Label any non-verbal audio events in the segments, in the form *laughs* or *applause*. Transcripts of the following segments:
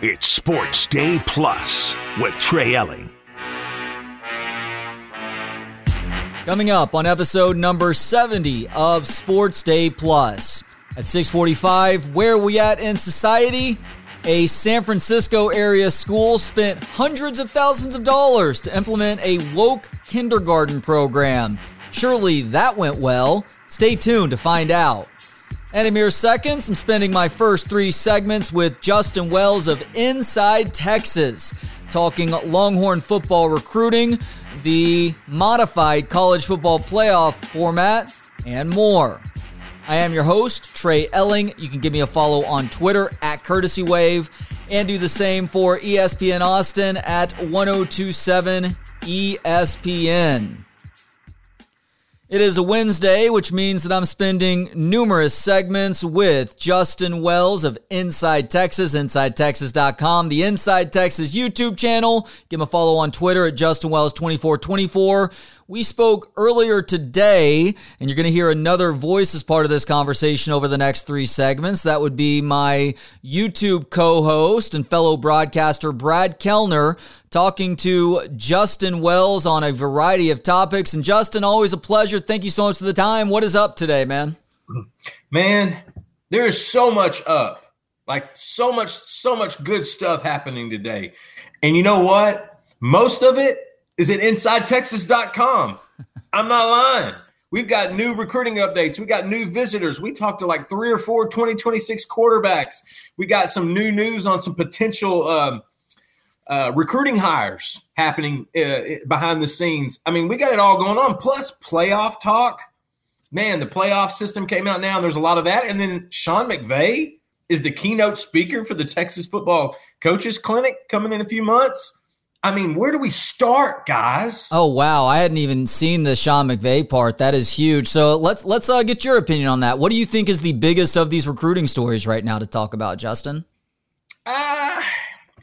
It's Sports Day Plus with Trey Elling. Coming up on episode number 70 of Sports Day Plus. At 645, where are we at in society? A San Francisco area school spent hundreds of thousands of dollars to implement a woke kindergarten program. Surely that went well. Stay tuned to find out. And in mere seconds, I'm spending my first three segments with Justin Wells of Inside Texas, talking Longhorn football recruiting, the modified college football playoff format, and more. I am your host, Trey Elling. You can give me a follow on Twitter at Courtesy Wave and do the same for ESPN Austin at 1027 ESPN. It is a Wednesday, which means that I'm spending numerous segments with Justin Wells of Inside Texas, InsideTexas.com, the Inside Texas YouTube channel. Give him a follow on Twitter at Justin Wells 2424 we spoke earlier today, and you're going to hear another voice as part of this conversation over the next three segments. That would be my YouTube co host and fellow broadcaster, Brad Kellner, talking to Justin Wells on a variety of topics. And Justin, always a pleasure. Thank you so much for the time. What is up today, man? Man, there is so much up. Like so much, so much good stuff happening today. And you know what? Most of it is at InsideTexas.com. *laughs* I'm not lying. We've got new recruiting updates. We got new visitors. We talked to like three or four 2026 quarterbacks. We got some new news on some potential um, uh, recruiting hires happening uh, behind the scenes. I mean, we got it all going on. Plus, playoff talk. Man, the playoff system came out now, and there's a lot of that. And then Sean McVay is the keynote speaker for the Texas Football Coaches Clinic coming in a few months. I mean, where do we start, guys? Oh wow, I hadn't even seen the Sean McVay part. That is huge. So let's let's uh, get your opinion on that. What do you think is the biggest of these recruiting stories right now to talk about, Justin? Uh, I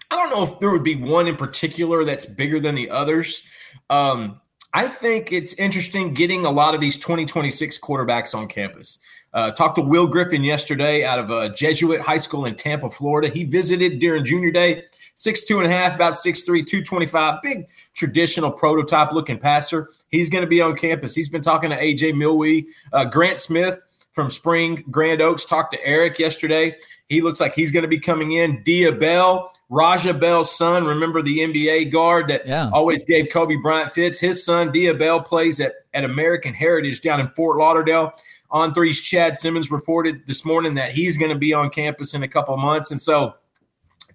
don't know if there would be one in particular that's bigger than the others. Um, I think it's interesting getting a lot of these 2026 quarterbacks on campus. Uh, talked to Will Griffin yesterday out of a Jesuit high school in Tampa, Florida. He visited during junior day six two and a half, about six three, two twenty five. Big traditional prototype looking passer. He's going to be on campus. He's been talking to AJ Milwee, uh, Grant Smith from Spring Grand Oaks. Talked to Eric yesterday. He looks like he's going to be coming in. Dia Bell, Raja Bell's son. Remember the NBA guard that yeah. always gave Kobe Bryant fits. His son Dia Bell plays at at American Heritage down in Fort Lauderdale. On three's Chad Simmons reported this morning that he's going to be on campus in a couple months, and so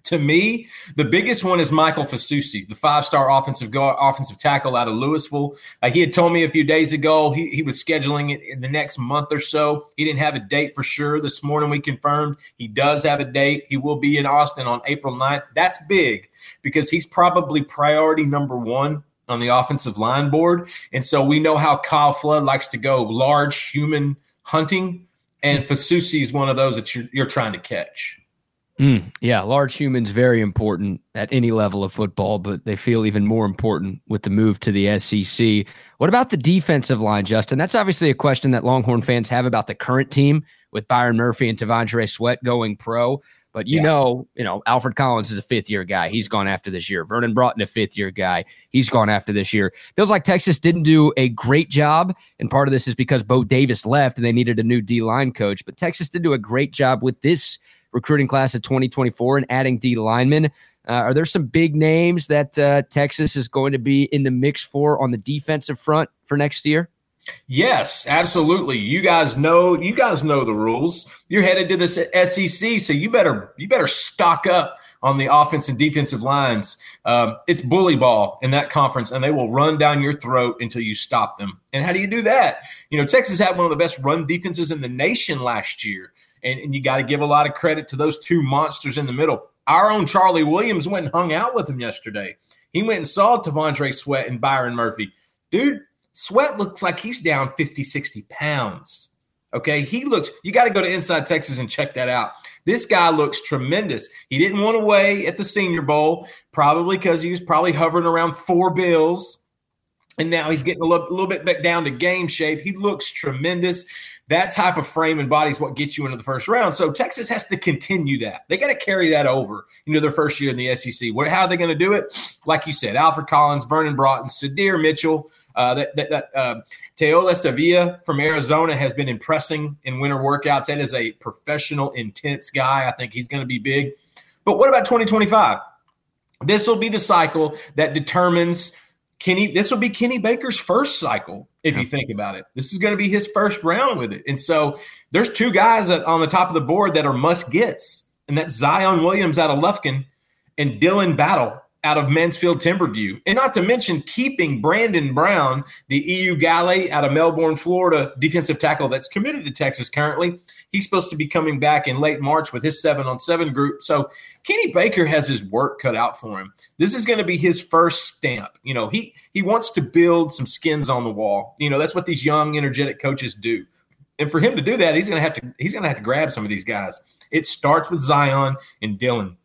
to me, the biggest one is Michael Fasusi, the five-star offensive guard, offensive tackle out of Louisville. Uh, he had told me a few days ago he, he was scheduling it in the next month or so. He didn't have a date for sure. This morning we confirmed he does have a date. He will be in Austin on April 9th. That's big because he's probably priority number one on the offensive line board. And so we know how Kyle Flood likes to go large human hunting. And Fasusi is one of those that you're, you're trying to catch. Mm, yeah, large humans very important at any level of football, but they feel even more important with the move to the SEC. What about the defensive line, Justin? That's obviously a question that Longhorn fans have about the current team with Byron Murphy and T'Vondre Sweat going pro. But you yeah. know, you know, Alfred Collins is a fifth year guy. He's gone after this year. Vernon Broughton, a fifth year guy. He's gone after this year. Feels like Texas didn't do a great job. And part of this is because Bo Davis left and they needed a new D line coach. But Texas did do a great job with this recruiting class of 2024 and adding D linemen. Uh, are there some big names that uh, Texas is going to be in the mix for on the defensive front for next year? Yes, absolutely. You guys know you guys know the rules. You're headed to this SEC, so you better you better stock up on the offense and defensive lines. Um, it's bully ball in that conference, and they will run down your throat until you stop them. And how do you do that? You know, Texas had one of the best run defenses in the nation last year and, and you got to give a lot of credit to those two monsters in the middle. Our own Charlie Williams went and hung out with him yesterday. He went and saw T'Vondre Sweat and Byron Murphy. Dude, Sweat looks like he's down 50, 60 pounds. Okay. He looks, you got to go to Inside Texas and check that out. This guy looks tremendous. He didn't want to weigh at the Senior Bowl, probably because he was probably hovering around four bills. and now he's getting a little, a little bit back down to game shape. He looks tremendous. That type of frame and body is what gets you into the first round. So Texas has to continue that. They got to carry that over into their first year in the SEC. What, how are they going to do it? Like you said, Alfred Collins, Vernon Broughton, Sydir Mitchell, uh, that that, that uh, Tiaoalii Savea from Arizona has been impressing in winter workouts. That is a professional, intense guy. I think he's going to be big. But what about 2025? This will be the cycle that determines Kenny, this will be Kenny Baker's first cycle, if you think about it. This is going to be his first round with it. And so there's two guys on the top of the board that are must gets, and that's Zion Williams out of Lufkin and Dylan Battle out of Mansfield Timberview. And not to mention keeping Brandon Brown, the Eau Gallie out of Melbourne, Florida, defensive tackle that's committed to Texas currently. He's supposed to be coming back in late March with his seven on seven group. So Kenny Baker has his work cut out for him. This is going to be his first stamp. You know, he he wants to build some skins on the wall. You know, that's what these young, energetic coaches do. And for him to do that, he's going to have to he's going to have to grab some of these guys. It starts with Zion and Dylan.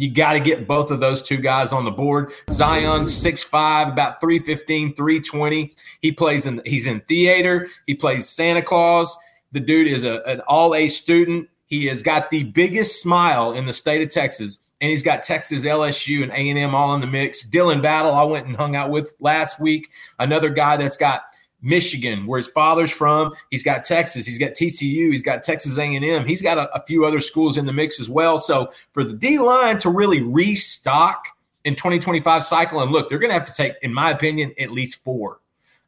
You got to get both of those two guys on the board. Zion, 6'5, about 315, 320. He plays in he's in theater. He plays Santa Claus. The dude is a, an all A student. He has got the biggest smile in the state of Texas, and he's got Texas, LSU, and A and M all in the mix. Dylan Battle, I went and hung out with last week. Another guy that's got Michigan, where his father's from. He's got Texas. He's got TCU. He's got Texas A&M. He's got a, a few other schools in the mix as well. So for the D line to really restock in 2025 cycle, and look, they're going to have to take, in my opinion, at least four.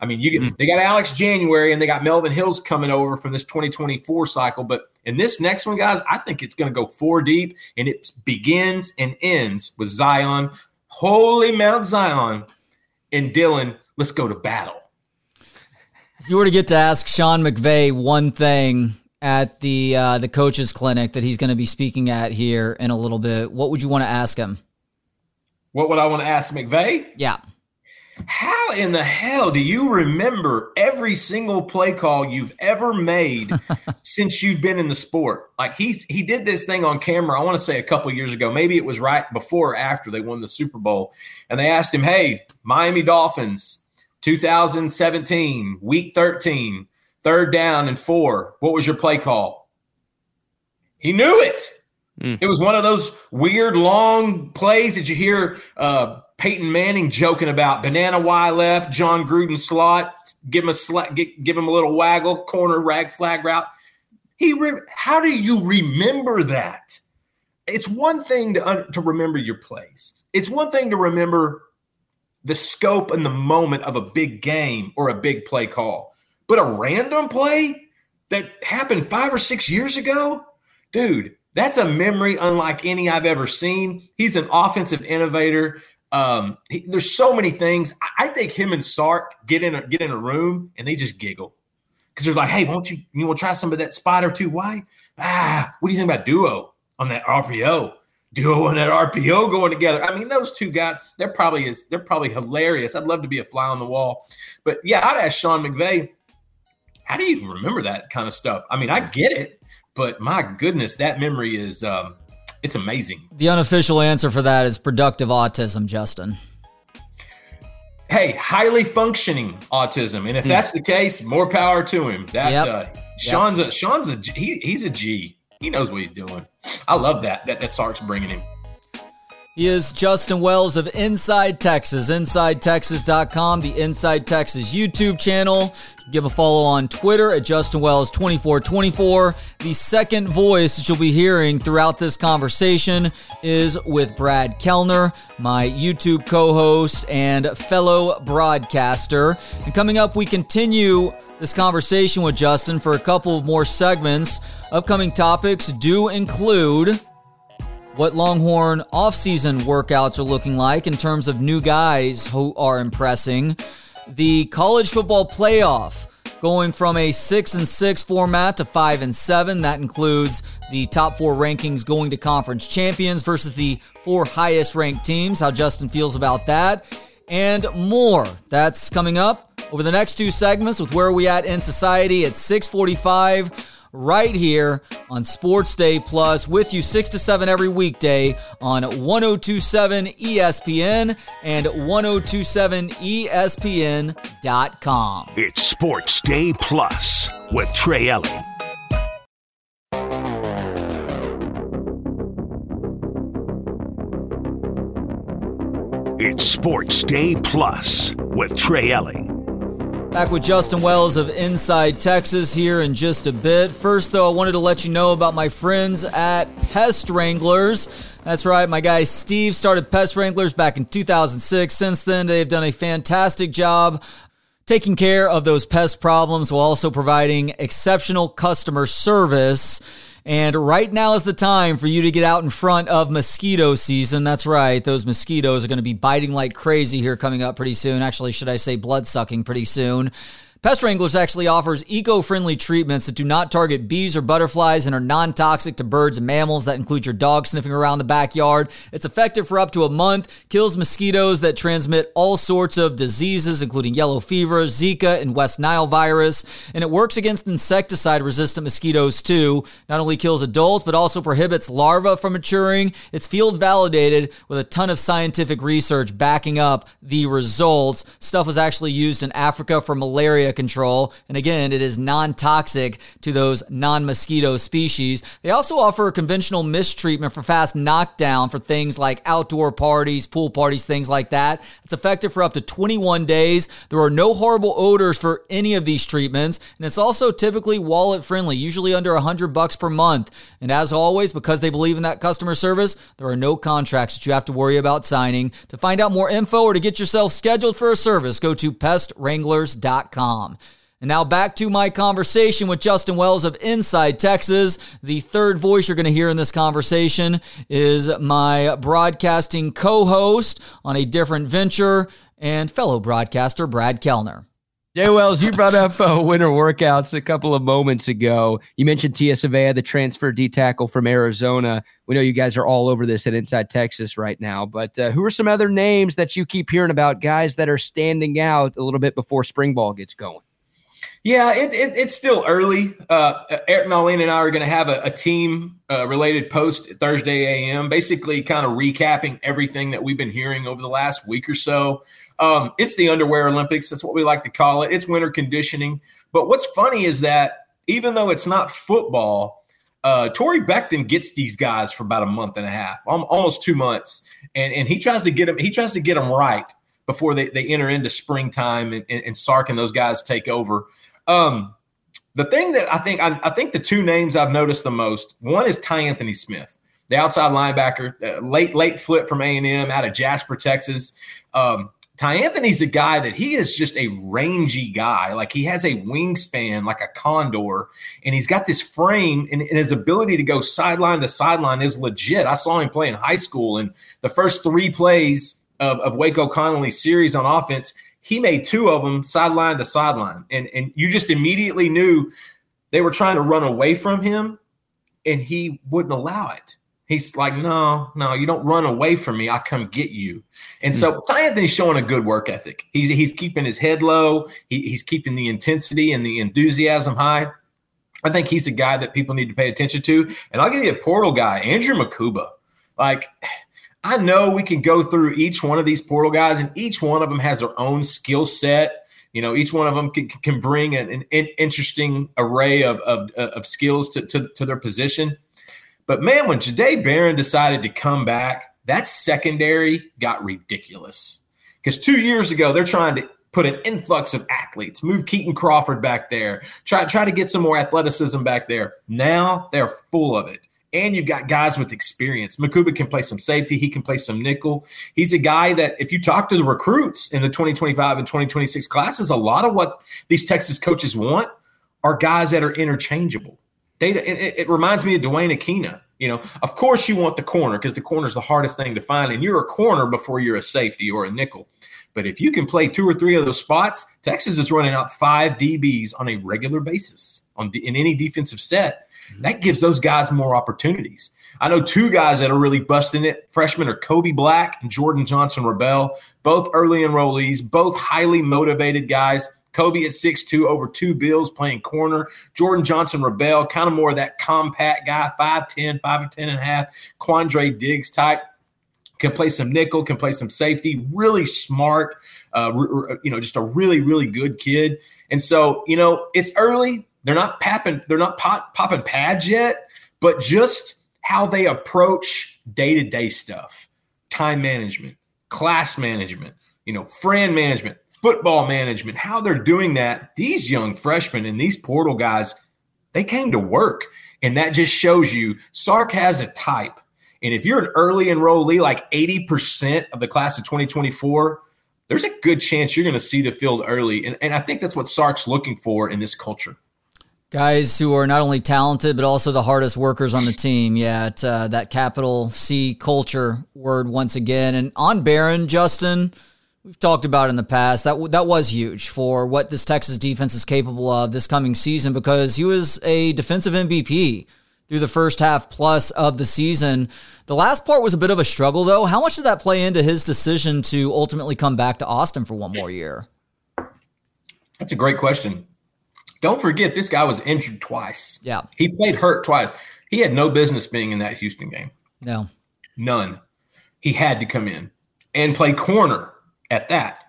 I mean, you get mm. they got Alex January and they got Melvin Hills coming over from this 2024 cycle. But in this next one, guys, I think it's going to go four deep and it begins and ends with Zion, Holy Mount Zion, and Dylan. Let's go to battle. If you were to get to ask Sean McVay one thing at the uh, the coaches clinic that he's going to be speaking at here in a little bit, what would you want to ask him? What would I want to ask McVay? Yeah. How in the hell do you remember every single play call you've ever made *laughs* since you've been in the sport? Like he's he did this thing on camera. I want to say a couple years ago, maybe it was right before or after they won the Super Bowl, and they asked him, "Hey, Miami Dolphins, 2017, Week 13, third down and four. What was your play call?" He knew it. Mm. It was one of those weird long plays that you hear. Uh, Peyton Manning joking about banana Y left, Jon Gruden slot, give him a sla- give him a little waggle, corner rag flag route. He re- how do you remember that? It's one thing to un- to remember your plays. It's one thing to remember the scope and the moment of a big game or a big play call. But a random play that happened 5 or 6 years ago, dude, that's a memory unlike any I've ever seen. He's an offensive innovator. Um, he, there's so many things. I, I, think him and Sark get in a, get in a room and they just giggle because they're like, "Hey, won't you you want to try some of that spider too? Why? Ah, what do you think about duo on that RPO? Duo and that RPO going together. I mean, those two guys, they're probably is they're probably hilarious. I'd love to be a fly on the wall, but yeah, I'd ask Sean McVay, how do you remember that kind of stuff? I mean, I get it, but my goodness, that memory is um, it's amazing. The unofficial answer for that is productive autism, Justin. Hey, highly functioning autism, and if hmm. that's the case, more power to him. That yep. uh, Sean's yep. a Sean's a he, he's a G. He knows what he's doing. I love that that that Sark's bringing him. He is Justin Wells of Inside Texas, InsideTexas.com, the Inside Texas YouTube channel. Give a follow on Twitter at Justin Wells2424. The second voice that you'll be hearing throughout this conversation is with Brad Kellner, my YouTube co host and fellow broadcaster. And coming up, we continue this conversation with Justin for a couple of more segments. Upcoming topics do include what Longhorn offseason workouts are looking like in terms of new guys who are impressing. The college football playoff going from a 6 and 6 format to 5 and 7 that includes the top 4 rankings going to conference champions versus the four highest ranked teams. How Justin feels about that and more. That's coming up over the next two segments with where we at in society at 645 right here on Sports Day Plus with you 6 to 7 every weekday on 1027 ESPN and 1027ESPN.com. It's Sports Day Plus with Trey Elling. It's Sports Day Plus with Trey Elling. Back with Justin Wells of Inside Texas here in just a bit. First, though, I wanted to let you know about my friends at Pest Wranglers. That's right, my guy Steve started Pest Wranglers back in 2006. Since then, they've done a fantastic job taking care of those pest problems while also providing exceptional customer service. And right now is the time for you to get out in front of mosquito season. That's right. Those mosquitoes are going to be biting like crazy here coming up pretty soon. Actually, should I say blood sucking pretty soon. Pest Wranglers actually offers eco friendly treatments that do not target bees or butterflies and are non toxic to birds and mammals. That include your dog sniffing around the backyard. It's effective for up to a month, kills mosquitoes that transmit all sorts of diseases, including yellow fever, Zika, and West Nile virus. And it works against insecticide resistant mosquitoes too. Not only kills adults, but also prohibits larvae from maturing. It's field validated with a ton of scientific research backing up the results. Stuff was actually used in Africa for malaria control. And again, it is non toxic to those non mosquito species. They also offer a conventional mist treatment for fast knockdown for things like outdoor parties, pool parties, things like that. It's effective for up to 21 days. There are no horrible odors for any of these treatments. And it's also typically wallet friendly, usually under 100 bucks per month. And as always, because they believe in that customer service, there are no contracts that you have to worry about signing. To find out more info or to get yourself scheduled for a service, go to pestwranglers.com. And now back to my conversation with Justin Wells of Inside Texas. The third voice you're going to hear in this conversation is my broadcasting co host on a different venture and fellow broadcaster, Brad Kellner. Jay Wells, you brought up uh, winter workouts a couple of moments ago. You mentioned Tia Savea, the transfer D tackle from Arizona. We know you guys are all over this at Inside Texas right now, but uh, who are some other names that you keep hearing about, guys that are standing out a little bit before spring ball gets going? Yeah, it, it, it's still early. Uh, Eric Nahlin and I are going to have a, a team uh, related post Thursday AM, basically kind of recapping everything that we've been hearing over the last week or so. Um, it's the underwear Olympics. That's what we like to call it. It's winter conditioning. But what's funny is that even though it's not football, uh, Torre Becton gets these guys for about a month and a half, almost two months, and and he tries to get them. He tries to get them right before they, they enter into springtime and, and, and Sark and those guys take over. Um, the thing that I think I, I, think the two names I've noticed the most one is Tyanthony Smith, the outside linebacker, uh, late late flip from A and M out of Jasper, Texas. Um, Tyanthony's a guy that he is just a rangy guy. Like he has a wingspan like a condor, and he's got this frame and, and his ability to go sideline to sideline is legit. I saw him play in high school, and the first three plays of, of Waco Connally's series on offense, he made two of them sideline to sideline. And, and you just immediately knew they were trying to run away from him, and he wouldn't allow it. He's like, no, no, you don't run away from me. I come get you. And so hmm. Tyanthony's showing a good work ethic. He's he's keeping his head low. He, he's keeping the intensity and the enthusiasm high. I think he's a guy that people need to pay attention to. And I'll give you a portal guy, Andrew Mukuba. Like I know we can go through each one of these portal guys, and each one of them has their own skill set. You know, each one of them can, can bring an, an interesting array of, of, of skills to, to, to, their position. But man, when Jahdae Barron decided to come back, that secondary got ridiculous. Because two years ago, they're trying to put an influx of athletes, move Kitan Crawford back there, try, try to get some more athleticism back there. Now they're full of it and you've got guys with experience. Mukuba can play some safety. He can play some nickel. He's a guy that, if you talk to the recruits in the 2025 and 2026 classes, a lot of what these Texas coaches want are guys that are interchangeable. Data. It, it reminds me of Duane Akina. You know, of course you want the corner because the corner is the hardest thing to find, and you're a corner before you're a safety or a nickel. But if you can play two or three of those spots, Texas is running out five DBs on a regular basis on in any defensive set that gives those guys more opportunities. I know two guys that are really busting it. Freshmen are Kobe Black and Jordan Johnson Rebel, both early enrollees, both highly motivated guys. Kobe at six two, over two bills playing corner. Jordan Johnson Rebel, kind of more of that compact guy, 5'10, 5'10 and a half, Quandre Diggs type. Can play some nickel, can play some safety, really smart, uh, you know, just a really, really good kid. And so, you know, it's early. They're not popping, they're not pop, popping pads yet, but just how they approach day-to-day stuff, time management, class management, you know, friend management, football management, how they're doing that. These young freshmen and these portal guys, they came to work. And that just shows you Sark has a type. And if you're an early enrollee, like 80% of the class of 2024, there's a good chance you're going to see the field early. And, and I think that's what Sark's looking for in this culture. Guys who are not only talented, but also the hardest workers on the team. Yeah, uh, that capital C culture word once again. And on Barron, Justin, we've talked about in the past that that was huge for what this Texas defense is capable of this coming season because he was a defensive MVP through the first half plus of the season. The last part was a bit of a struggle though. How much did that play into his decision to ultimately come back to Austin for one more year? That's a great question. Don't forget this guy was injured twice. Yeah. He played hurt twice. He had no business being in that Houston game. No. None. He had to come in and play corner at that.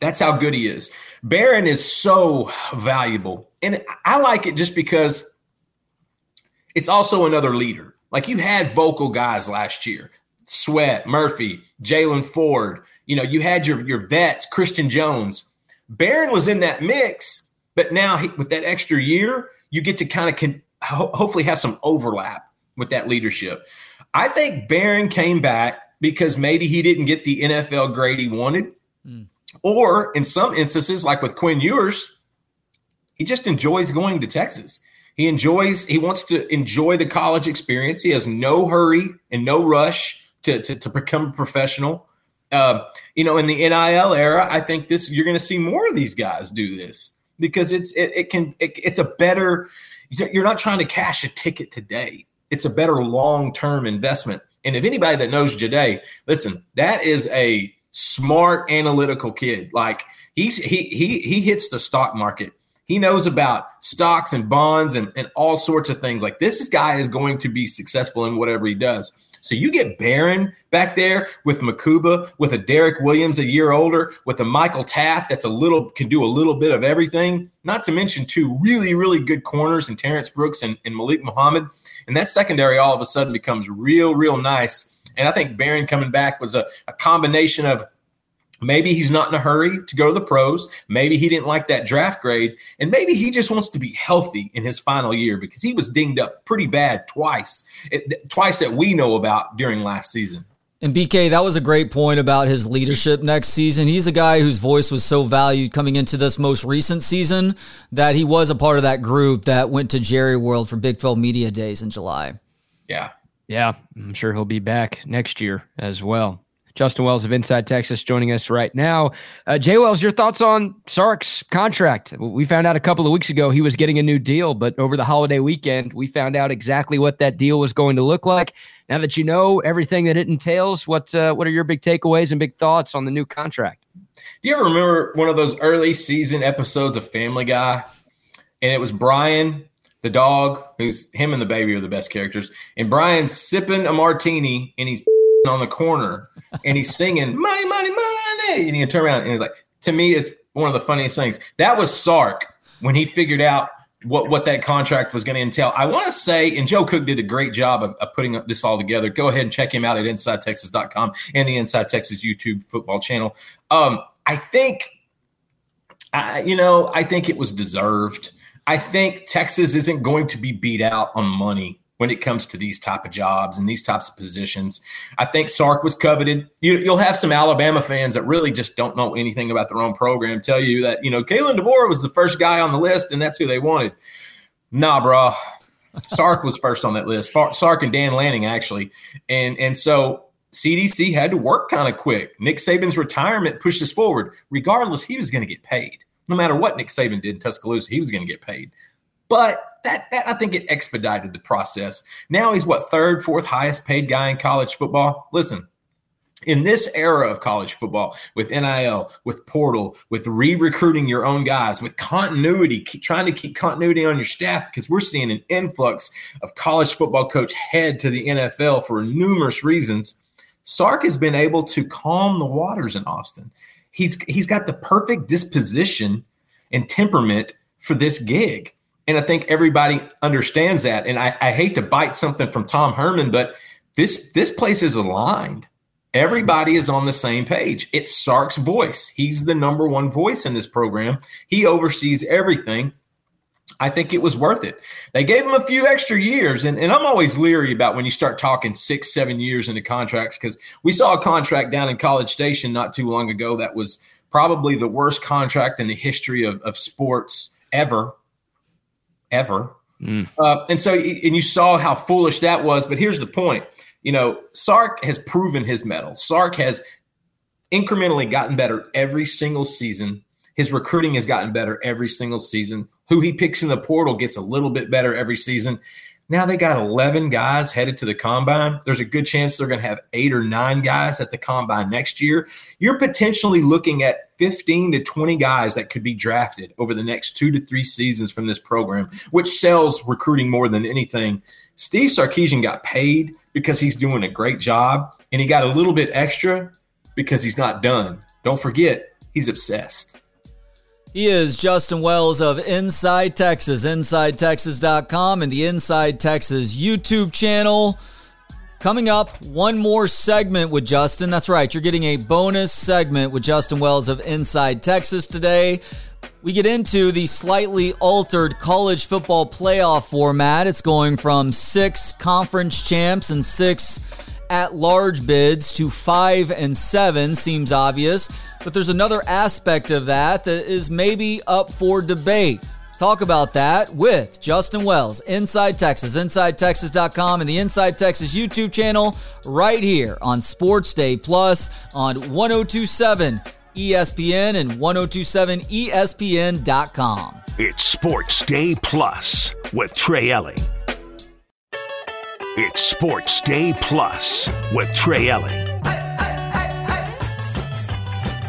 That's how good he is. Barron is so valuable. And I like it just because it's also another leader. Like you had vocal guys last year Sweat, Murphy, Jaylan Ford. You know, you had your, your vets, Christian Jones. Barron was in that mix, but now he, with that extra year, you get to kind of con- ho- hopefully have some overlap with that leadership. I think Barron came back because maybe he didn't get the NFL grade he wanted. Mm. Or in some instances, like with Quinn Ewers, he just enjoys going to Texas. He enjoys, he wants to enjoy the college experience. He has no hurry and no rush to, to, to become a professional. Uh, you know, in the NIL era, I think this you're going to see more of these guys do this because it's it, it can it, it's a better. You're not trying to cash a ticket today. It's a better long term investment. And if anybody that knows Jade, listen, that is a smart, analytical kid. Like he's he he he hits the stock market. He knows about stocks and bonds and, and all sorts of things. Like this guy is going to be successful in whatever he does. So you get Barron back there with Mukuba, with a Derrick Williams a year older, with a Michael Taaffe that's a little can do a little bit of everything. Not to mention two really really good corners in Terrance Brooks and, and Malik Muhammad. And that secondary all of a sudden becomes real, real nice. And I think Barron coming back was a, a combination of Maybe he's not in a hurry to go to the pros. Maybe he didn't like that draft grade. And maybe he just wants to be healthy in his final year because he was dinged up pretty bad twice, eh, twice that we know about during last season. And BK, that was a great point about his leadership next season. He's a guy whose voice was so valued coming into this most recent season that he was a part of that group that went to Jerry World for Big 12 Media Days in July. Yeah. Yeah. I'm sure he'll be back next year as well. Justin Wells of Inside Texas joining us right now. Uh, Jay Wells, your thoughts on Sark's contract? We found out a couple of weeks ago he was getting a new deal, but over the holiday weekend, we found out exactly what that deal was going to look like. Now that you know everything that it entails, what uh, what are your big takeaways and big thoughts on the new contract? Do you ever remember one of those early season episodes of Family Guy? And it was Brian, the dog, who's him and the baby are the best characters. And Brian's sipping a martini and he's on the corner and he's singing money, money, money. And he turn around and he's like, to me, it's one of the funniest things. That was Sark when he figured out what what that contract was going to entail. I want to say, and Joe Cook did a great job of, of, putting this all together. Go ahead and check him out at InsideTexas.com and the Inside Texas YouTube football channel. Um, I think, I, you know, I think it was deserved. I think Texas isn't going to be beat out on money when it comes to these type of jobs and these types of positions. I think Sark was coveted. You, will have some Alabama fans that really just don't know anything about their own program tell you that, you know, Kalen DeBoer was the first guy on the list and that's who they wanted. Nah, bro. Sark was first on that list. Sark and Dan Lanning, actually. And, and so CDC had to work kind of quick. Nick Saban's retirement pushed us forward. Regardless, he was going to get paid. No matter what Nick Saban did in Tuscaloosa, he was going to get paid. But that, that I think it expedited the process. Now he's what third, fourth highest paid guy in college football. Listen, in this era of college football with NIL, with portal, with re recruiting your own guys, with continuity, trying to keep continuity on your staff because we're seeing an influx of college football coach head to the NFL for numerous reasons. Sark has been able to calm the waters in Austin. He's he's got the perfect disposition and temperament for this gig. And I think everybody understands that. And I, I hate to bite something from Tom Herman, but this this place is aligned Everybody is on the same page. It's Sark's voice. He's the number one voice in this program. He oversees everything. I think it was worth it. They gave him a few extra years, and, and I'm always leery about when you start talking six, seven years into contracts because we saw a contract down in College Station not too long ago that was probably the worst contract in the history of, of sports ever, ever. Mm. Uh, and so, and you saw how foolish that was. But here's the point you know, Sark has proven his mettle. Sark has incrementally gotten better every single season. His recruiting has gotten better every single season. Who he picks in the portal gets a little bit better every season. Now they got 11 guys headed to the combine. There's a good chance they're going to have eight or nine guys at the combine next year. You're potentially looking at 15 to 20 guys that could be drafted over the next two to three seasons from this program, which sells recruiting more than anything. Steve Sarkisian got paid because he's doing a great job, and he got a little bit extra because he's not done. Don't forget, he's obsessed. He is Justin Wells of Inside Texas, InsideTexas.com, and the Inside Texas YouTube channel. Coming up, one more segment with Justin. That's right, you're getting a bonus segment with Justin Wells of Inside Texas today. We get into the slightly altered college football playoff format. It's going from six conference champs and six at large bids to five and seven seems obvious, but there's another aspect of that that is maybe up for debate. Talk about that with Justin Wells, Inside Texas, InsideTexas.com, and the Inside Texas YouTube channel right here on Sports Day Plus on 1027 ESPN and 1027ESPN.com. It's Sports Day Plus with Trey Elling. It's Sports Day Plus with Trey Elling.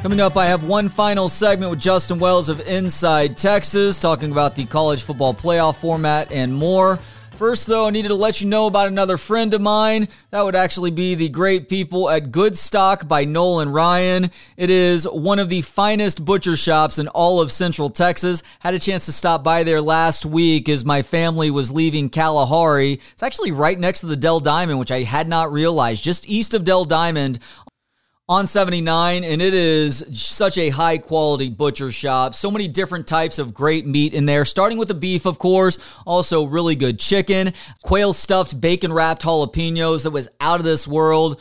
Coming up, I have one final segment with Justin Wells of Inside Texas, talking about the college football playoff format and more. First, though, I needed to let you know about another friend of mine. That would actually be the great people at Good Stock by Nolan Ryan. It is one of the finest butcher shops in all of Central Texas. Had a chance to stop by there last week as my family was leaving Kalahari. It's actually right next to the Dell Diamond, which I had not realized, just east of Dell Diamond on 79 and it is such a high quality butcher shop so many different types of great meat in there starting with the beef of course also really good chicken quail stuffed bacon wrapped jalapenos that was out of this world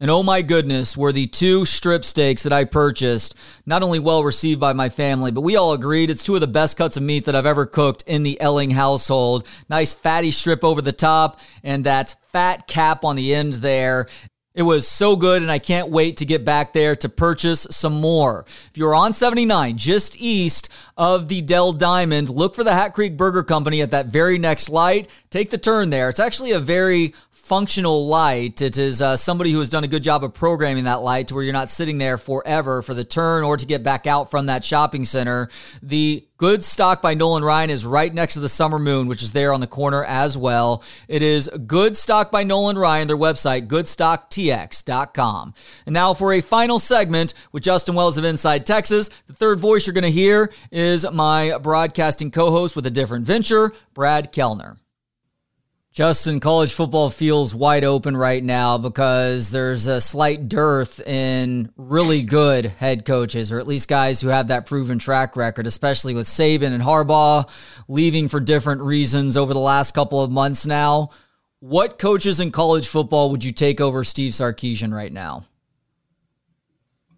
and oh my goodness, were the two strip steaks that I purchased not only well received by my family, but we all agreed it's two of the best cuts of meat that I've ever cooked in the Elling household. Nice fatty strip over the top and that fat cap on the end there. It was so good, and I can't wait to get back there to purchase some more. If you're on 79, just east of the Dell Diamond, look for the Hat Creek Burger Company at that very next light. Take the turn there. It's actually a very functional light. It is uh, somebody who has done a good job of programming that light to where you're not sitting there forever for the turn or to get back out from that shopping center. The Good Stock by Nolan Ryan is right next to the Summer Moon, which is there on the corner as well. It is Good Stock by Nolan Ryan, their website, goodstocktx.com. And now for a final segment with Justin Wells of Inside Texas. The third voice you're going to hear is my broadcasting co host with a different venture, Brad Kellner. Justin, college football feels wide open right now because there's a slight dearth in really good head coaches, or at least guys who have that proven track record, especially with Saban and Harbaugh leaving for different reasons over the last couple of months now. What coaches in college football would you take over Steve Sarkisian right now?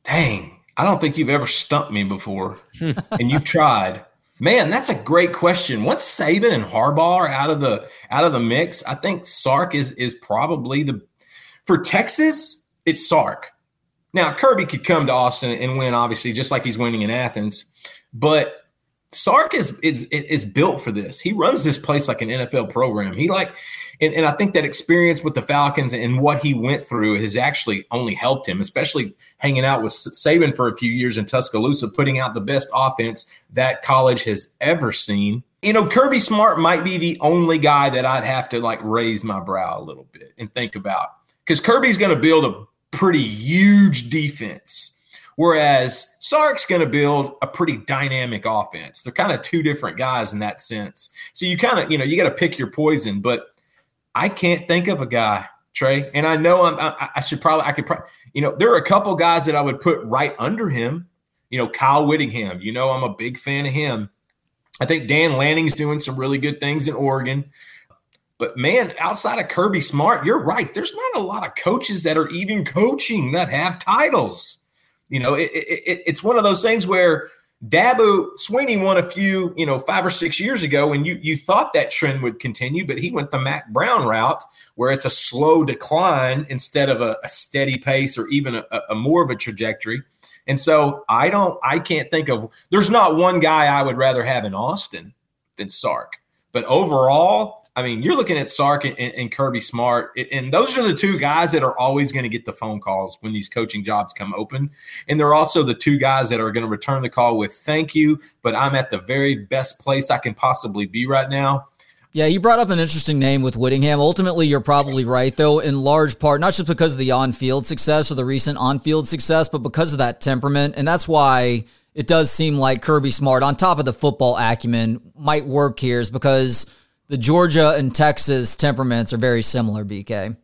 Dang, I don't think you've ever stumped me before, *laughs* and you've tried. Man, that's a great question. Once Saban and Harbaugh are out of the out of the mix, I think Sark is is probably the for Texas. It's Sark. Now Kirby could come to Austin and win, obviously, just like he's winning in Athens. But Sark is, is is built for this. He runs this place like an NFL program. He like, and, and I think that experience with the Falcons and what he went through has actually only helped him, especially hanging out with Saban for a few years in Tuscaloosa, putting out the best offense that college has ever seen. You know, Kirby Smart might be the only guy that I'd have to like raise my brow a little bit and think about because Kirby's going to build a pretty huge defense Whereas Sark's going to build a pretty dynamic offense. They're kind of two different guys in that sense. So you kind of, you know, you got to pick your poison. But I can't think of a guy, Trey, and I know I'm, I, I should probably, I could, probably, you know, there are a couple guys that I would put right under him. You know, Kyle Whittingham. You know, I'm a big fan of him. I think Dan Lanning's doing some really good things in Oregon. But man, outside of Kirby Smart, you're right. There's not a lot of coaches that are even coaching that have titles. You know, it, it, it's one of those things where Dabo Swinney won a few, you know, five or six years ago, and you you thought that trend would continue, but he went the Mack Brown route, where it's a slow decline instead of a, a steady pace or even a, a, more of a trajectory. And so I don't, I can't think of. There's not one guy I would rather have in Austin than Sark, but overall, I mean, you're looking at Sark and, and, Kirby Smart, and those are the two guys that are always going to get the phone calls when these coaching jobs come open. And they're also the two guys that are going to return the call with "Thank you, but I'm at the very best place I can possibly be right now." Yeah, you brought up an interesting name with Whittingham. Ultimately, you're probably right, though, in large part, not just because of the on field success or the recent on field success, but because of that temperament. And that's why it does seem like Kirby Smart, on top of the football acumen, might work here, is because the Georgia and Texas temperaments are very similar, BK.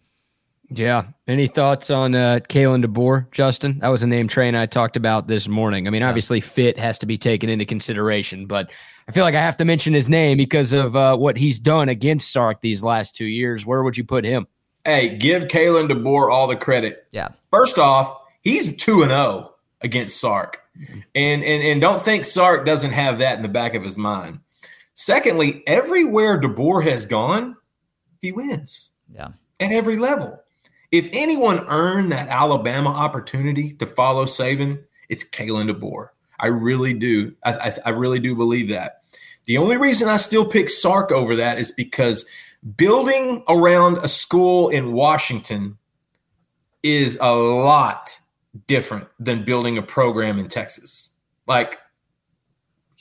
Yeah. Any thoughts on uh, Kalen DeBoer, Justin? That was a name train I talked about this morning. I mean, obviously, yeah. fit has to be taken into consideration, but I feel like I have to mention his name because of uh, what he's done against Sark these last two years. Where would you put him? Hey, give Kalen DeBoer all the credit. Yeah. First off, he's 2 and 0 against Sark. Mm-hmm. And, and and don't think Sark doesn't have that in the back of his mind. Secondly, everywhere DeBoer has gone, he wins. Yeah. At every level. If anyone earned that Alabama opportunity to follow Saban, it's Kalen DeBoer. I really do. I, I, I really do believe that. The only reason I still pick Sark over that is because building around a school in Washington is a lot different than building a program in Texas. Like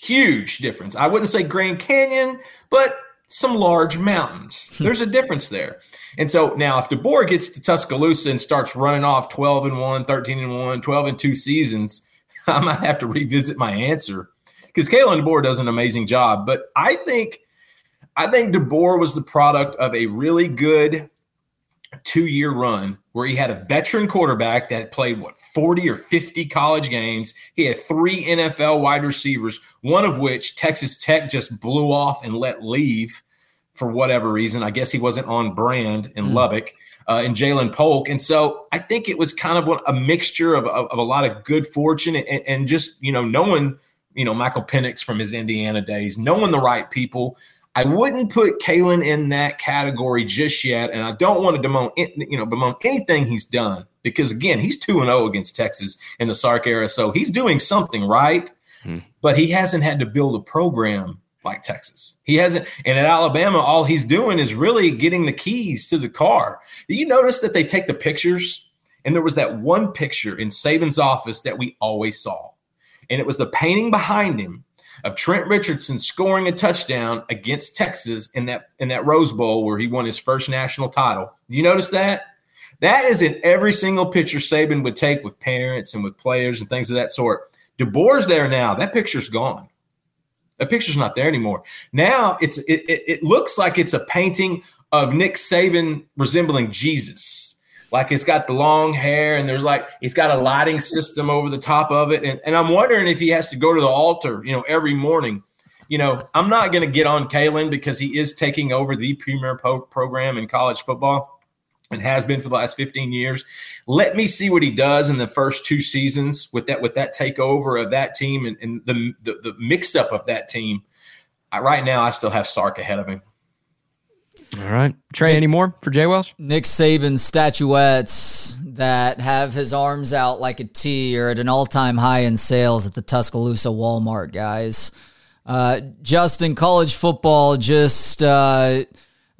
Huge difference. I wouldn't say Grand Canyon, but some large mountains. Hmm. There's a difference there. And so now if DeBoer gets to Tuscaloosa and starts running off 12 and 1, 13 and 1, 12 and 2 seasons, *laughs* I might have to revisit my answer because Kalen DeBoer does an amazing job. But I think I think DeBoer was the product of a really good two year run where he had a veteran quarterback that played what 40 or 50 college games. He had three NFL wide receivers, one of which Texas Tech just blew off and let leave for whatever reason. I guess he wasn't on brand in mm. Lubbock. Uh, and Ja'Lynn Polk. And so I think it was kind of a mixture of, of, of a lot of good fortune and, and, just, you know, knowing, you know, Michael Penix from his Indiana days, knowing the right people, I wouldn't put Kalen in that category just yet, and I don't want to bemoan, you know, bemoan anything he's done because again, he's two and zero oh against Texas in the Sark era, so he's doing something right. Hmm. But he hasn't had to build a program like Texas. He hasn't, and at Alabama, all he's doing is really getting the keys to the car. Do you notice that they take the pictures? And there was that one picture in Saban's office that we always saw, and it was the painting behind him of Trent Richardson scoring a touchdown against Texas in that in that Rose Bowl where he won his first national title. You notice that? That is in every single picture Saban would take with parents and with players and things of that sort. DeBoer's there now. That picture's gone. That picture's not there anymore. Now it's it, it, it looks like it's a painting of Nick Saban resembling Jesus like it's got the long hair and there's like it's got a lighting system over the top of it. And, and i'm wondering if he has to go to the altar you know every morning. You know i'm not going to get on kalen because he is taking over the premier po- program in college football and has been for the last 15 years. Let me see what he does in the first two seasons with that with that takeover of that team and, and the, the, the mix up of that team. I, right now i still have sark ahead of him all right. Trey, any more for Jay Wells? Nick Saban statuettes that have his arms out like a T are at an all time high in sales at the Tuscaloosa Walmart, guys. Uh, Justin, college football just uh,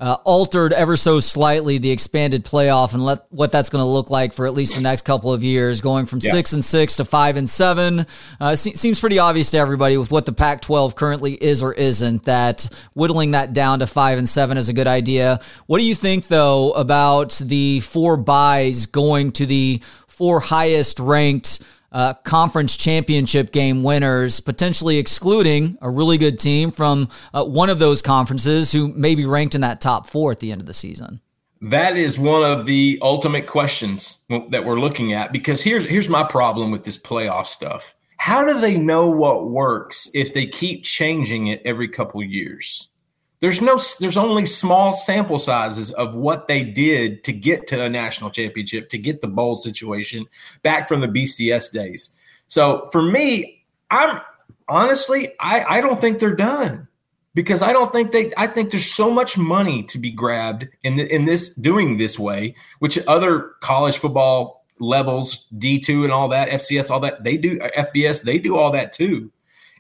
uh, altered ever so slightly the expanded playoff and let what that's going to look like for at least the next couple of years, going from yeah. six and six to five and seven. Uh, se- seems pretty obvious to everybody with what the Pac-12 currently is or isn't. That whittling that down to five and seven is a good idea. What do you think though about the four buys going to the four highest ranked? Uh, conference championship game winners, potentially excluding a really good team from uh, one of those conferences who may be ranked in that top four at the end of the season? That is one of the ultimate questions that we're looking at because here's here's my problem with this playoff stuff. How do they know what works if they keep changing it every couple years? There's no there's only small sample sizes of what they did to get to a national championship to get the bowl situation back from the bcs days. So for me i'm honestly i i don't think they're done because i don't think they i think there's so much money to be grabbed in the, in this doing this way which other college football levels d2 and all that fcs all that they do fbs they do all that too.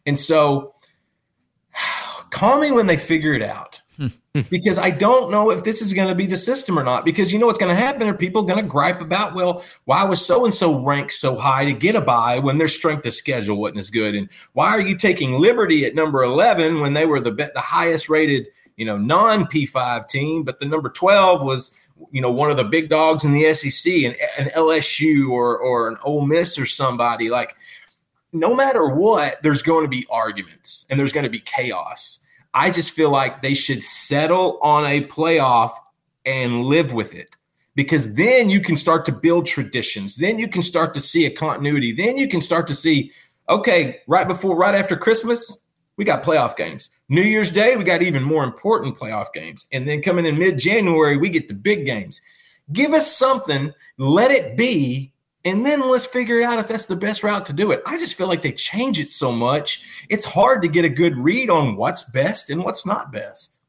And so call me when they figure it out *laughs* because I don't know if this is going to be the system or not. Because you know what's going to happen are people going to gripe about, well, why was so and so ranked so high to get a buy when their strength of schedule wasn't as good, and why are you taking Liberty at number eleven when they were the the highest rated, you know, non P five team, but the number twelve was you know one of the big dogs in the SEC and an LSU or or an Ole Miss or somebody like. No matter what, there's going to be arguments and there's going to be chaos I just feel like they should settle on a playoff and live with it because then you can start to build traditions. Then you can start to see a continuity. Then you can start to see, okay, right before, right after Christmas, we got playoff games. New Year's Day, we got even more important playoff games. And then coming in mid January, we get the big games. Give us something, let it be, and then let's figure out if that's the best route to do it. I just feel like they change it so much. It's hard to get a good read on what's best and what's not best.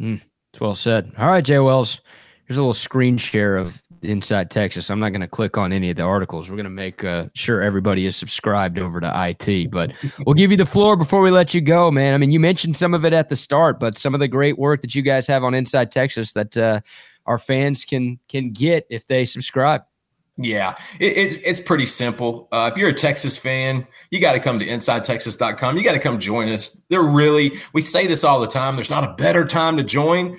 Mm, it's well said. All right, Jay Wells. Here's a little screen share of Inside Texas. I'm not going to click on any of the articles. We're going to make uh, sure everybody is subscribed over to IT, but *laughs* we'll give you the floor before we let you go, man. I mean, you mentioned some of it at the start, but some of the great work that you guys have on Inside Texas that uh, our fans can can get if they subscribe. Yeah, it, it's it's pretty simple. Uh, if you're a Texas fan, you got to come to InsideTexas.com. You got to come join us. They're really we say this all the time. There's not a better time to join,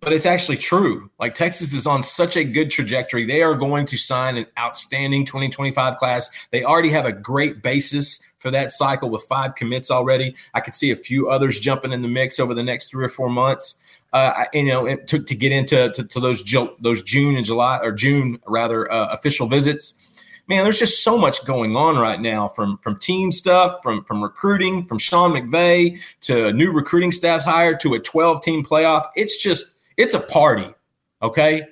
but it's actually true. Like Texas is on such a good trajectory. They are going to sign an outstanding 2025 class. They already have a great basis for that cycle with five commits already. I could see a few others jumping in the mix over the next three or four months uh, you know, it took to get into to, to those those June and July or June rather uh, official visits. Man, there's just so much going on right now from from team stuff, from from recruiting, from Sean McVay to new recruiting staffs hired to a 12 team playoff. It's just it's a party, okay?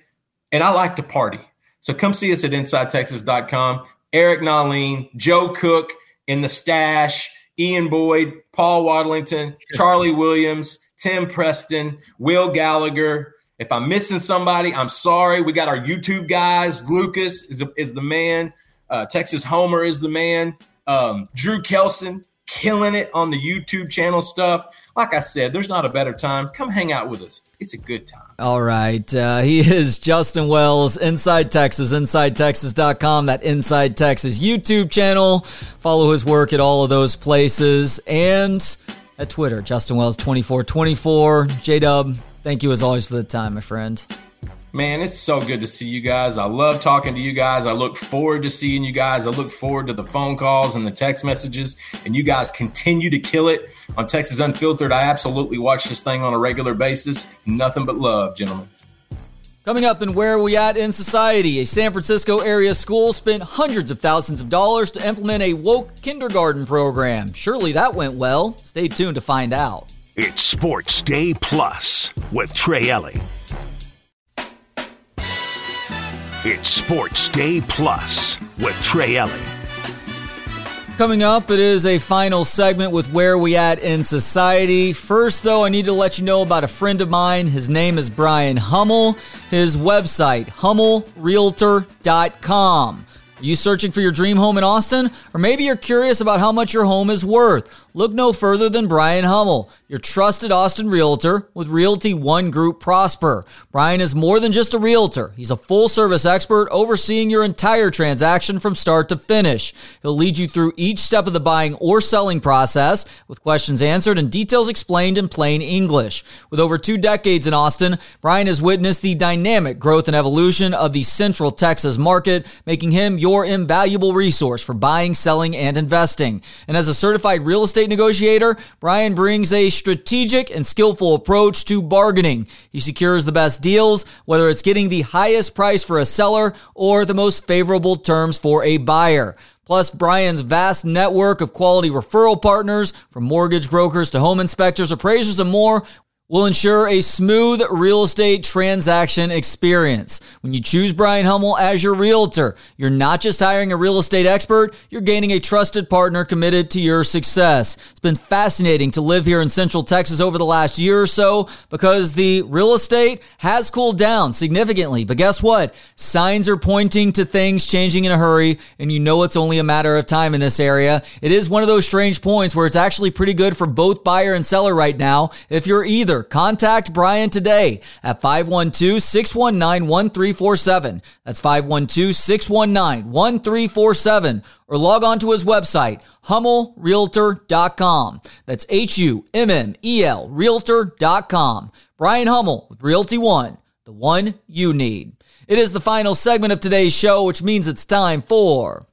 And I like to party. So come see us at InsideTexas.com. Eric Nahlin, Joe Cook in the stash, Ian Boyd, Paul Wadlington, Charlie Williams. Tim Preston, Will Gallagher. If I'm missing somebody, I'm sorry. We got our YouTube guys. Lucas is, is the man. Uh, Texas Homer is the man. Um, Drew Kelson killing it on the YouTube channel stuff. Like I said, there's not a better time. Come hang out with us. It's a good time. All right. Uh, he *laughs* is Justin Wells, Inside Texas, InsideTexas.com, that Inside Texas YouTube channel. Follow his work at all of those places. And at Twitter, Justin Wells 2424. J Dub, thank you as always for the time, my friend. Man, it's so good to see you guys. I love talking to you guys. I look forward to seeing you guys. I look forward to the phone calls and the text messages. And you guys continue to kill it on Texas Unfiltered. I absolutely watch this thing on a regular basis. Nothing but love, gentlemen. Coming up in Where Are We At in Society, a San Francisco area school spent hundreds of thousands of dollars to implement a woke kindergarten program. Surely that went well. Stay tuned to find out. It's Sports Day Plus with Trey Elling. It's Sports Day Plus with Trey Elling. Coming up, it is a final segment with Where We At in Society. First, though, I need to let you know about a friend of mine. His name is Brian Hummel. His website, hummelrealtor.com. You searching for your dream home in Austin? Or maybe you're curious about how much your home is worth? Look no further than Brian Hummel, your trusted Austin realtor with Realty One Group Prosper. Brian is more than just a realtor. He's a full service expert overseeing your entire transaction from start to finish. He'll lead you through each step of the buying or selling process with questions answered and details explained in plain English. With over two decades in Austin, Brian has witnessed the dynamic growth and evolution of the Central Texas market, making him your your invaluable resource for buying, selling, and investing. And as a certified real estate negotiator, Brian brings a strategic and skillful approach to bargaining. He secures the best deals, whether it's getting the highest price for a seller or the most favorable terms for a buyer. Plus, Brian's vast network of quality referral partners, from mortgage brokers to home inspectors, appraisers, and more, will ensure a smooth real estate transaction experience. When you choose Brian Hummel as your realtor, you're not just hiring a real estate expert, you're gaining a trusted partner committed to your success. It's been fascinating to live here in Central Texas over the last year or so because the real estate has cooled down significantly. But guess what? Signs are pointing to things changing in a hurry, and you know it's only a matter of time in this area. It is one of those strange points where it's actually pretty good for both buyer and seller right now if you're either contact Brian today at 512 619 1347. That's 512 619 1347. Or log on to his website, hummelrealtor.com. That's H U M M E L realtor.com. Brian Hummel with Realty One, the one you need. It is the final segment of today's show, which means it's time for.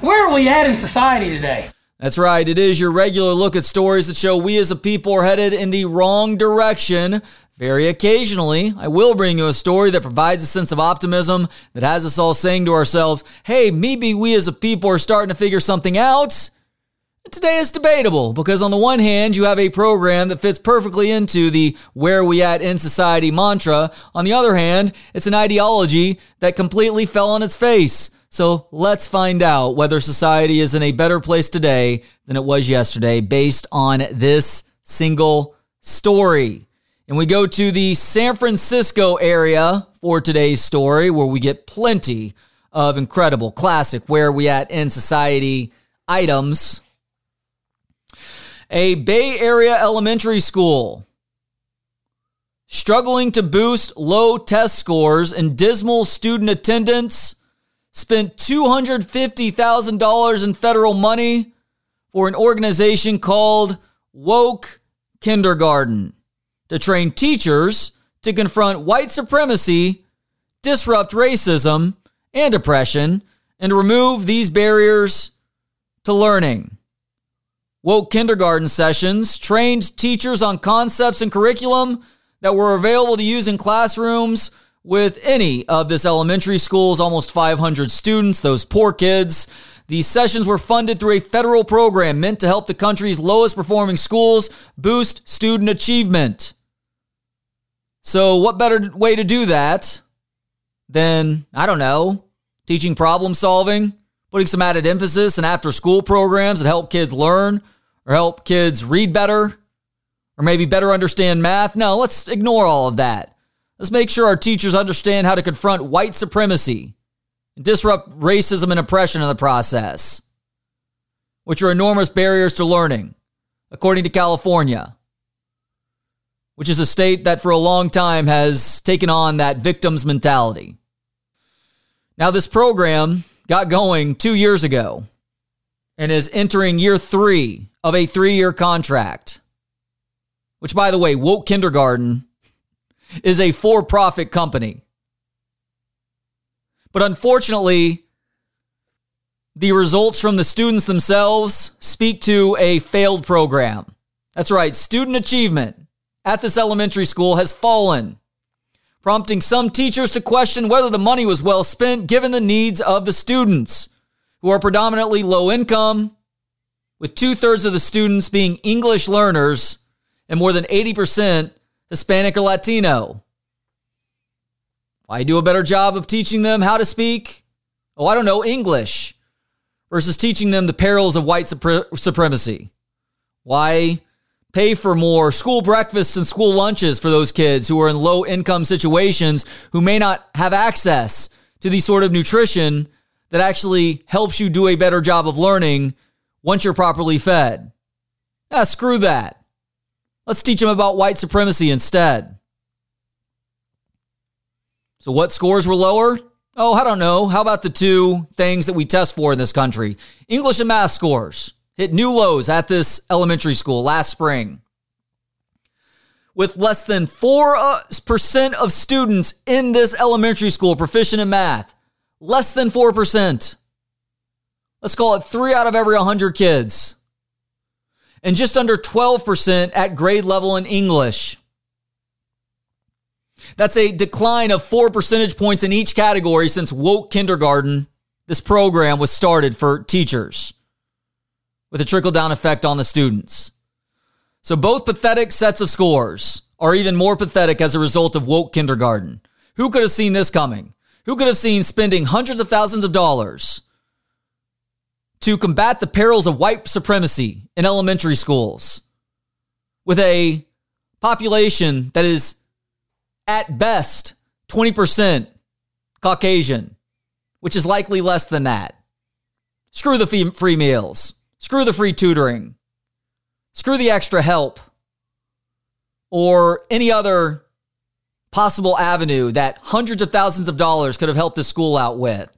Where are we at in society today? That's right. It is your regular look at stories that show we as a people are headed in the wrong direction. Very occasionally, I will bring you a story that provides a sense of optimism that has us all saying to ourselves, hey, maybe we as a people are starting to figure something out. Today is debatable because, on the one hand, you have a program that fits perfectly into the where we at in society mantra. On the other hand, it's an ideology that completely fell on its face. So let's find out whether society is in a better place today than it was yesterday based on this single story. And we go to the San Francisco area for today's story, where we get plenty of incredible classic where we at in society items. A Bay Area elementary school struggling to boost low test scores and dismal student attendance spent $250,000 in federal money for an organization called Woke Kindergarten to train teachers to confront white supremacy, disrupt racism and oppression, and remove these barriers to learning. Woke kindergarten sessions trained teachers on concepts and curriculum that were available to use in classrooms with any of this elementary school's almost 500 students, those poor kids. These sessions were funded through a federal program meant to help the country's lowest performing schools boost student achievement. So, what better way to do that than, I don't know, teaching problem solving, putting some added emphasis in after school programs that help kids learn or help kids read better or maybe better understand math? No, let's ignore all of that. Let's make sure our teachers understand how to confront white supremacy and disrupt racism and oppression in the process, which are enormous barriers to learning, according to California, which is a state that for a long time has taken on that victim's mentality. Now, this program got going two years ago and is entering year three of a three year contract, which, by the way, Woke Kindergarten is a for profit company. But unfortunately, the results from the students themselves speak to a failed program. That's right, student achievement at this elementary school has fallen, prompting some teachers to question whether the money was well spent given the needs of the students, who are predominantly low income, with two thirds of the students being English learners and more than 80% Hispanic, or Latino? Why do a better job of teaching them how to speak? Oh, I don't know, English versus teaching them the perils of white supre- supremacy? Why pay for more school breakfasts and school lunches for those kids who are in low income situations who may not have access to the sort of nutrition that actually helps you do a better job of learning once you're properly fed. Ah, screw that. Let's teach them about white supremacy instead. So, what scores were lower? Oh, I don't know. How about the two things that we test for in this country? English and math scores hit new lows at this elementary school last spring. With less than 4% uh, of students in this elementary school proficient in math. Less than 4%. Let's call it three out of every 100 kids. And just under 12% at grade level in English. That's a decline of four percentage points in each category since woke kindergarten. This program was started for teachers with a trickle down effect on the students. So both pathetic sets of scores are even more pathetic as a result of woke kindergarten. Who could have seen this coming? Who could have seen spending hundreds of thousands of dollars to combat the perils of white supremacy in elementary schools with a population that is at best 20% Caucasian, which is likely less than that. Screw the free meals. Screw the free tutoring. Screw the extra help or any other possible avenue that hundreds of thousands of dollars could have helped the school out with.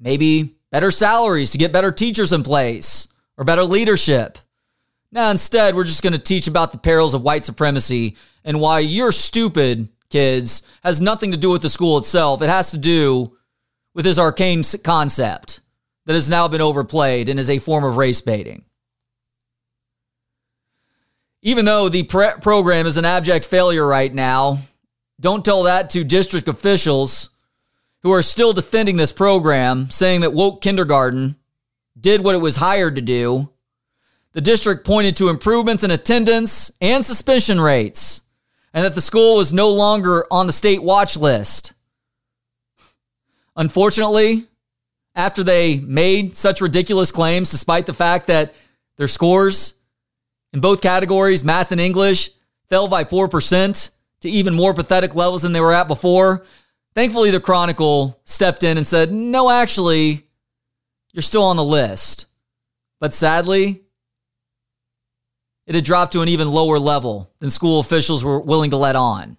Maybe better salaries to get better teachers in place or better leadership. Now, instead, we're just going to teach about the perils of white supremacy and why you're stupid kids has nothing to do with the school itself. It has to do with this arcane concept that has now been overplayed and is a form of race baiting. Even though the pre- program is an abject failure right now, don't tell that to district officials who are still defending this program, saying that woke kindergarten did what it was hired to do. The district pointed to improvements in attendance and suspension rates and that the school was no longer on the state watch list. Unfortunately, after they made such ridiculous claims, despite the fact that their scores in both categories, math and English, fell by 4% to even more pathetic levels than they were at before, thankfully the Chronicle stepped in and said, no, actually, you're still on the list. But sadly, it had dropped to an even lower level than school officials were willing to let on.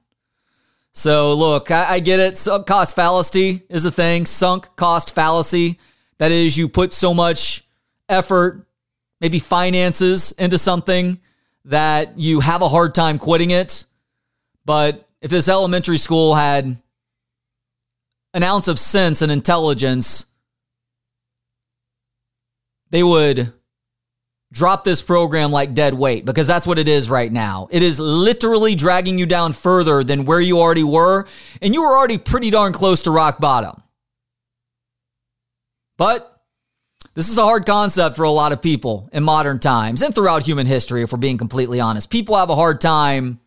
So, look, I, I get it. Sunk cost fallacy is a thing. Sunk cost fallacy. That is, you put so much effort, maybe finances into something that you have a hard time quitting it. But if this elementary school had an ounce of sense and intelligence, they would drop this program like dead weight because that's what it is right now. It is literally dragging you down further than where you already were, and you were already pretty darn close to rock bottom. But this is a hard concept for a lot of people in modern times and throughout human history, if we're being completely honest. People have a hard time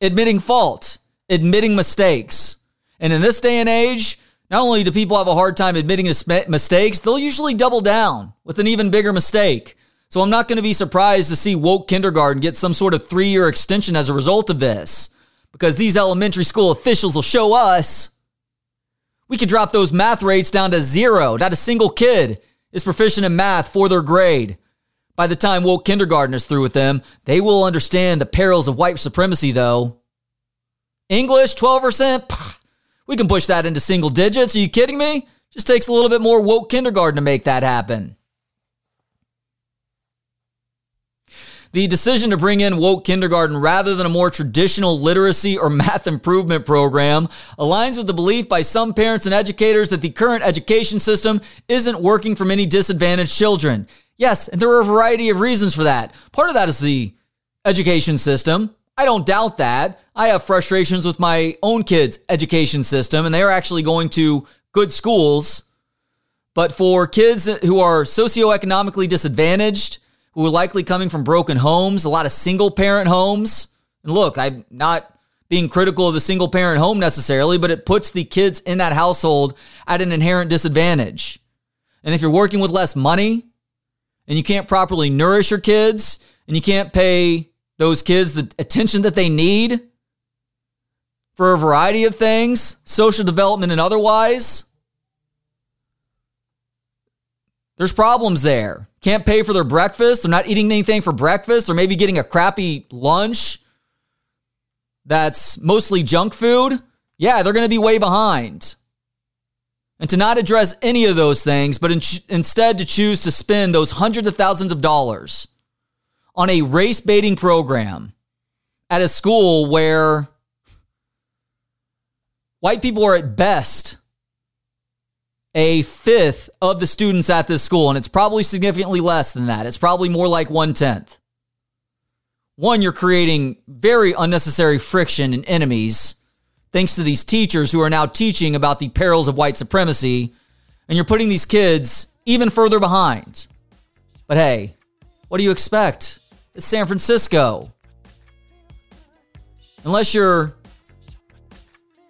admitting fault, admitting mistakes. And in this day and age, not only do people have a hard time admitting mistakes, they'll usually double down with an even bigger mistake. So I'm not going to be surprised to see woke kindergarten get some sort of three year extension as a result of this, because these elementary school officials will show us we could drop those math rates down to zero. Not a single kid is proficient in math for their grade. By the time woke kindergarten is through with them, they will understand the perils of white supremacy, though. English, 12%? We can push that into single digits. Are you kidding me? Just takes a little bit more woke kindergarten to make that happen. The decision to bring in woke kindergarten rather than a more traditional literacy or math improvement program aligns with the belief by some parents and educators that the current education system isn't working for many disadvantaged children. Yes, and there are a variety of reasons for that. Part of that is the education system. I don't doubt that. I have frustrations with my own kids' education system, and they are actually going to good schools. But for kids who are socioeconomically disadvantaged, who are likely coming from broken homes, a lot of single parent homes, and look, I'm not being critical of the single parent home necessarily, but it puts the kids in that household at an inherent disadvantage. And if you're working with less money and you can't properly nourish your kids and you can't pay those kids the attention that they need for a variety of things, social development and otherwise, There's problems there. Can't pay for their breakfast. They're not eating anything for breakfast. They're maybe getting a crappy lunch that's mostly junk food. Yeah, they're going to be way behind. And to not address any of those things, but in- instead to choose to spend those hundreds of thousands of dollars on a race baiting program at a school where white people are at best a fifth of the students at this school, and it's probably significantly less than that. It's probably more like one tenth. One, you're creating very unnecessary friction and enemies thanks to these teachers who are now teaching about the perils of white supremacy, and you're putting these kids even further behind. But hey, what do you expect? It's San Francisco. Unless you're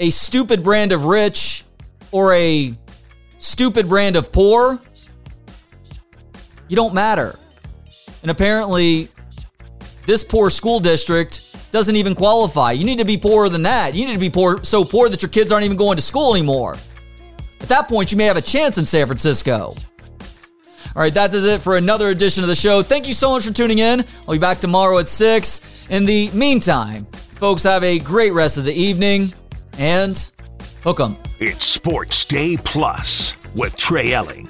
a stupid brand of rich or a stupid brand of poor, you don't matter. And apparently, this poor school district doesn't even qualify. You need to be poorer than that. You need to be poor, so poor that your kids aren't even going to school anymore. At that point, you may have a chance in San Francisco. All right, that is it for another edition of the show. Thank you so much for tuning in. I'll be back tomorrow at 6. In the meantime, folks, have a great rest of the evening and hook 'em. It's Sports Day Plus with Trey Elling.